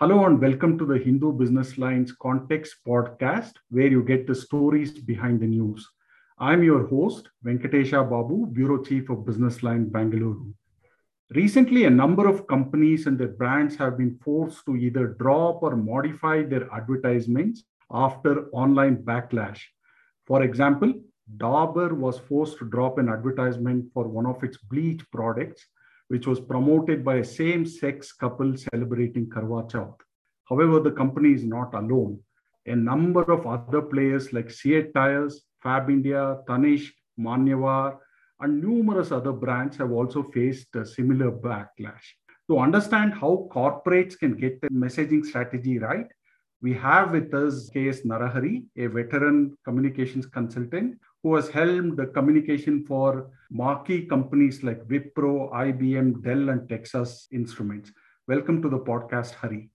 Hello and welcome to the Hindu Business Lines Context podcast, where you get the stories behind the news. I'm your host, Venkatesha Babu, Bureau Chief of Business Line Bangalore. Recently, a number of companies and their brands have been forced to either drop or modify their advertisements after online backlash. For example, Dabur was forced to drop an advertisement for one of its bleach products which was promoted by a same sex couple celebrating Karva Chauth. However, the company is not alone. A number of other players like CEAT Tires, Fabindia, Tanishq, Manyavar, and numerous other brands have also faced a similar backlash. To understand how corporates can get the messaging strategy right, we have with us K.S. Narahari, a veteran communications consultant who has helmed the communication for marquee companies like Wipro, IBM, Dell, and Texas Instruments. Welcome to the podcast, Hari.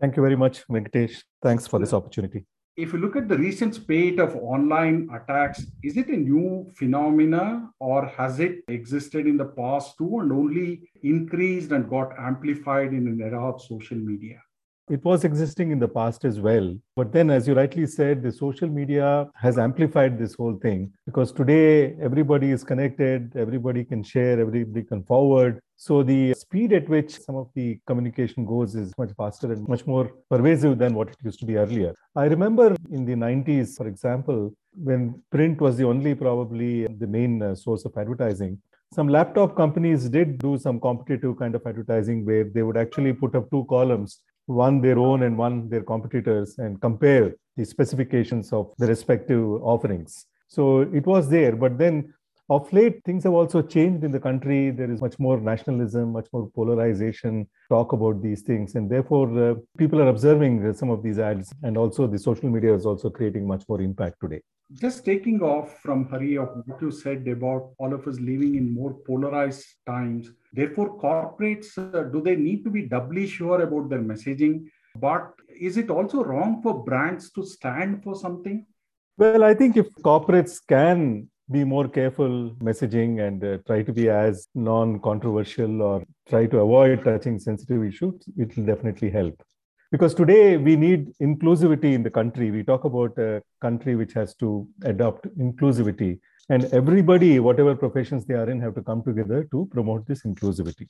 Thank you very much, Venkatesh. Thanks for this opportunity. If you look at the recent spate of online attacks, is it a new phenomena or has it existed in the past too and only increased and got amplified in an era of social media? It was existing in the past as well. But then, as you rightly said, the social media has amplified this whole thing because today everybody is connected, everybody can share, everybody can forward. So the speed at which some of the communication goes is much faster and much more pervasive than what it used to be earlier. I remember in the 90s, for example, when print was the only probably the main uh, source of advertising, some laptop companies did do some competitive kind of advertising where they would actually put up two columns one their own and one their competitors and compare the specifications of the respective offerings. So it was there, but then of late things have also changed in the country there is much more nationalism much more polarization talk about these things and therefore uh, people are observing some of these ads and also the social media is also creating much more impact today just taking off from Hari of what you said about all of us living in more polarized times, therefore, corporates uh, do they need to be doubly sure about their messaging? But is it also wrong for brands to stand for something? Well, I think if corporates can be more careful messaging and uh, try to be as non controversial or try to avoid touching sensitive issues, it will definitely help. Because today we need inclusivity in the country. We talk about a country which has to adopt inclusivity. And everybody whatever professions they are in have to come together to promote this inclusivity.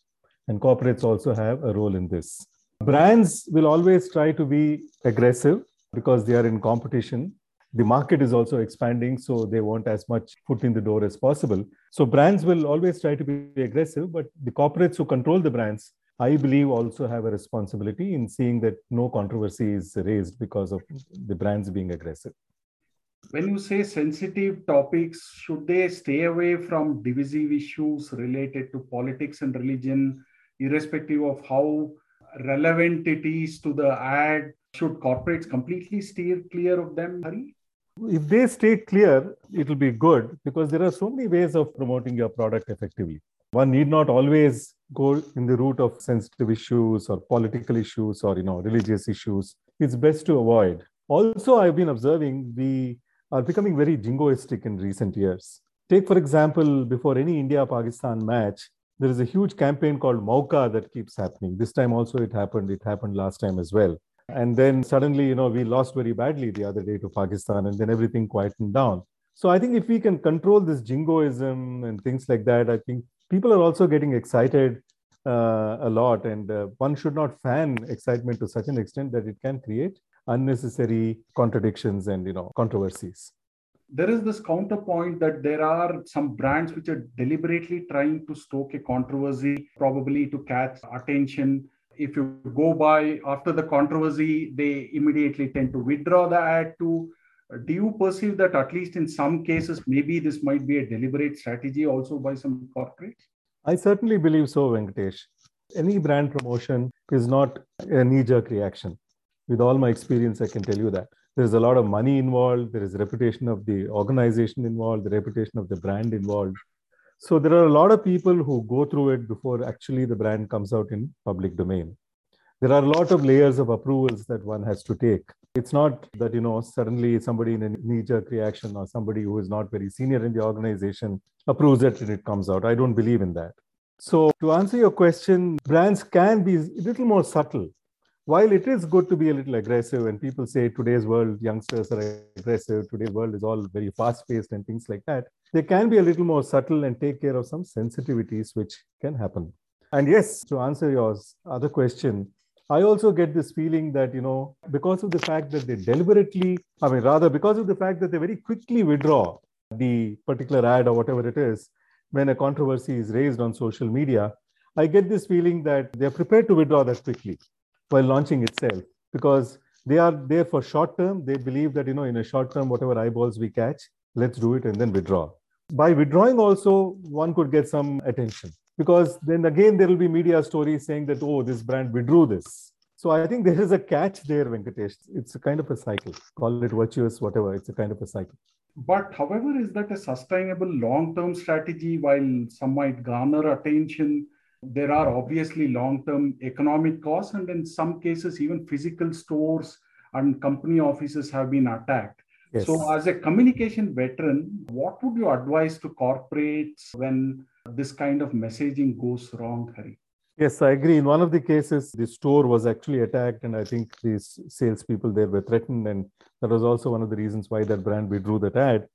And corporates also have a role in this. Brands will always try to be aggressive because they are in competition the market is also expanding so they want as much foot in the door as possible so brands will always try to be aggressive but the corporates who control the brands I believe also have a responsibility in seeing that no controversy is raised because of the brands being aggressive. When you say sensitive topics, should they stay away from divisive issues related to politics and religion, irrespective of how relevant it is to the ad? Should corporates completely steer clear of them, Hari? If they stay clear, it will be good because there are so many ways of promoting your product effectively. One need not always go in the route of sensitive issues or political issues or you know religious issues. It's best to avoid. Also i've been observing we are becoming very jingoistic in recent years. Take for example before any india pakistan match there is a huge campaign called mauka that keeps happening. This time also it happened. It happened last time as well and then suddenly you know we lost very badly the other day to pakistan and then everything quietened down so i think if we can control this jingoism and things like that i think people are also getting excited uh, a lot, and uh, one should not fan excitement to such an extent that it can create unnecessary contradictions and you know controversies. There is this counterpoint that there are some brands which are deliberately trying to stoke a controversy, probably to catch attention. If you go by after the controversy, they immediately tend to withdraw the ad to uh, do you perceive that at least in some cases maybe this might be a deliberate strategy also by some corporates? I certainly believe so venkatesh. Any brand promotion is not a knee jerk reaction. With all my experience i can tell you that. There's a lot of money involved. There is reputation of the organization involved the reputation of the brand involved so there are a lot of people who go through it before actually the brand comes out in public domain. There are a lot of layers of approvals that one has to take. It's not that you know suddenly somebody in a knee-jerk reaction or somebody who is not very senior in the organization approves it and it comes out. I don't believe in that. So to answer your question brands can be a little more subtle. While it is good to be a little aggressive, and people say today's world, youngsters are aggressive, today's world is all very fast paced and things like that, they can be a little more subtle and take care of some sensitivities which can happen. And yes, to answer your other question, I also get this feeling that, you know, because of the fact that they deliberately, I mean, rather because of the fact that they very quickly withdraw the particular ad or whatever it is, when a controversy is raised on social media, I get this feeling that they're prepared to withdraw that quickly while launching itself because they are there for short term. They believe that, you know, in a short term, whatever eyeballs we catch, let's do it and then withdraw. By withdrawing, also, one could get some attention because then again, there will be media stories saying that, oh, this brand withdrew this. So I think there is a catch there, Venkatesh. It's a kind of a cycle. Call it virtuous, whatever. It's a kind of a cycle. But however, is that a sustainable long-term strategy while some might garner attention? there are obviously long-term economic costs, and in some cases, even physical stores and company offices have been attacked. Yes. So, as a communication veteran, what would you advise to corporates when this kind of messaging goes wrong, Hari? Yes, I agree. In one of the cases, the store was actually attacked, and I think these salespeople there were threatened, and that was also one of the reasons why that brand withdrew that ad.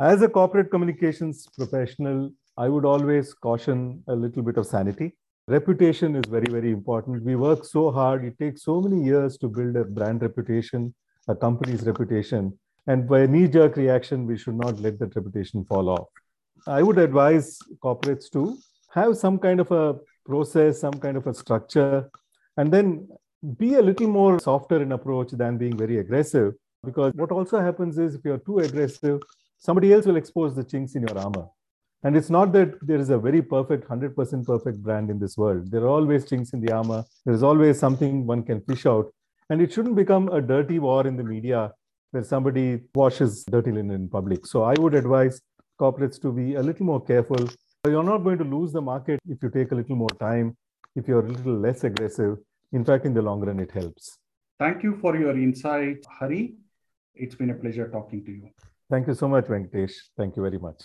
As a corporate communications professional, I would always caution a little bit of sanity. Reputation is very, very important. We work so hard. It takes so many years to build a brand reputation, a company's reputation. And by knee jerk reaction, we should not let that reputation fall off. I would advise corporates to have some kind of a process, some kind of a structure, and then be a little more softer in approach than being very aggressive. Because what also happens is if you're too aggressive, somebody else will expose the chinks in your armor. And it's not that there is a very perfect, 100% perfect brand in this world. There are always chinks in the armor. There's always something one can fish out. And it shouldn't become a dirty war in the media where somebody washes dirty linen in public. So I would advise corporates to be a little more careful. You're not going to lose the market if you take a little more time, if you're a little less aggressive. In fact, in the long run, it helps. Thank you for your insight, Hari. It's been a pleasure talking to you. Thank you so much, Venkatesh. Thank you very much.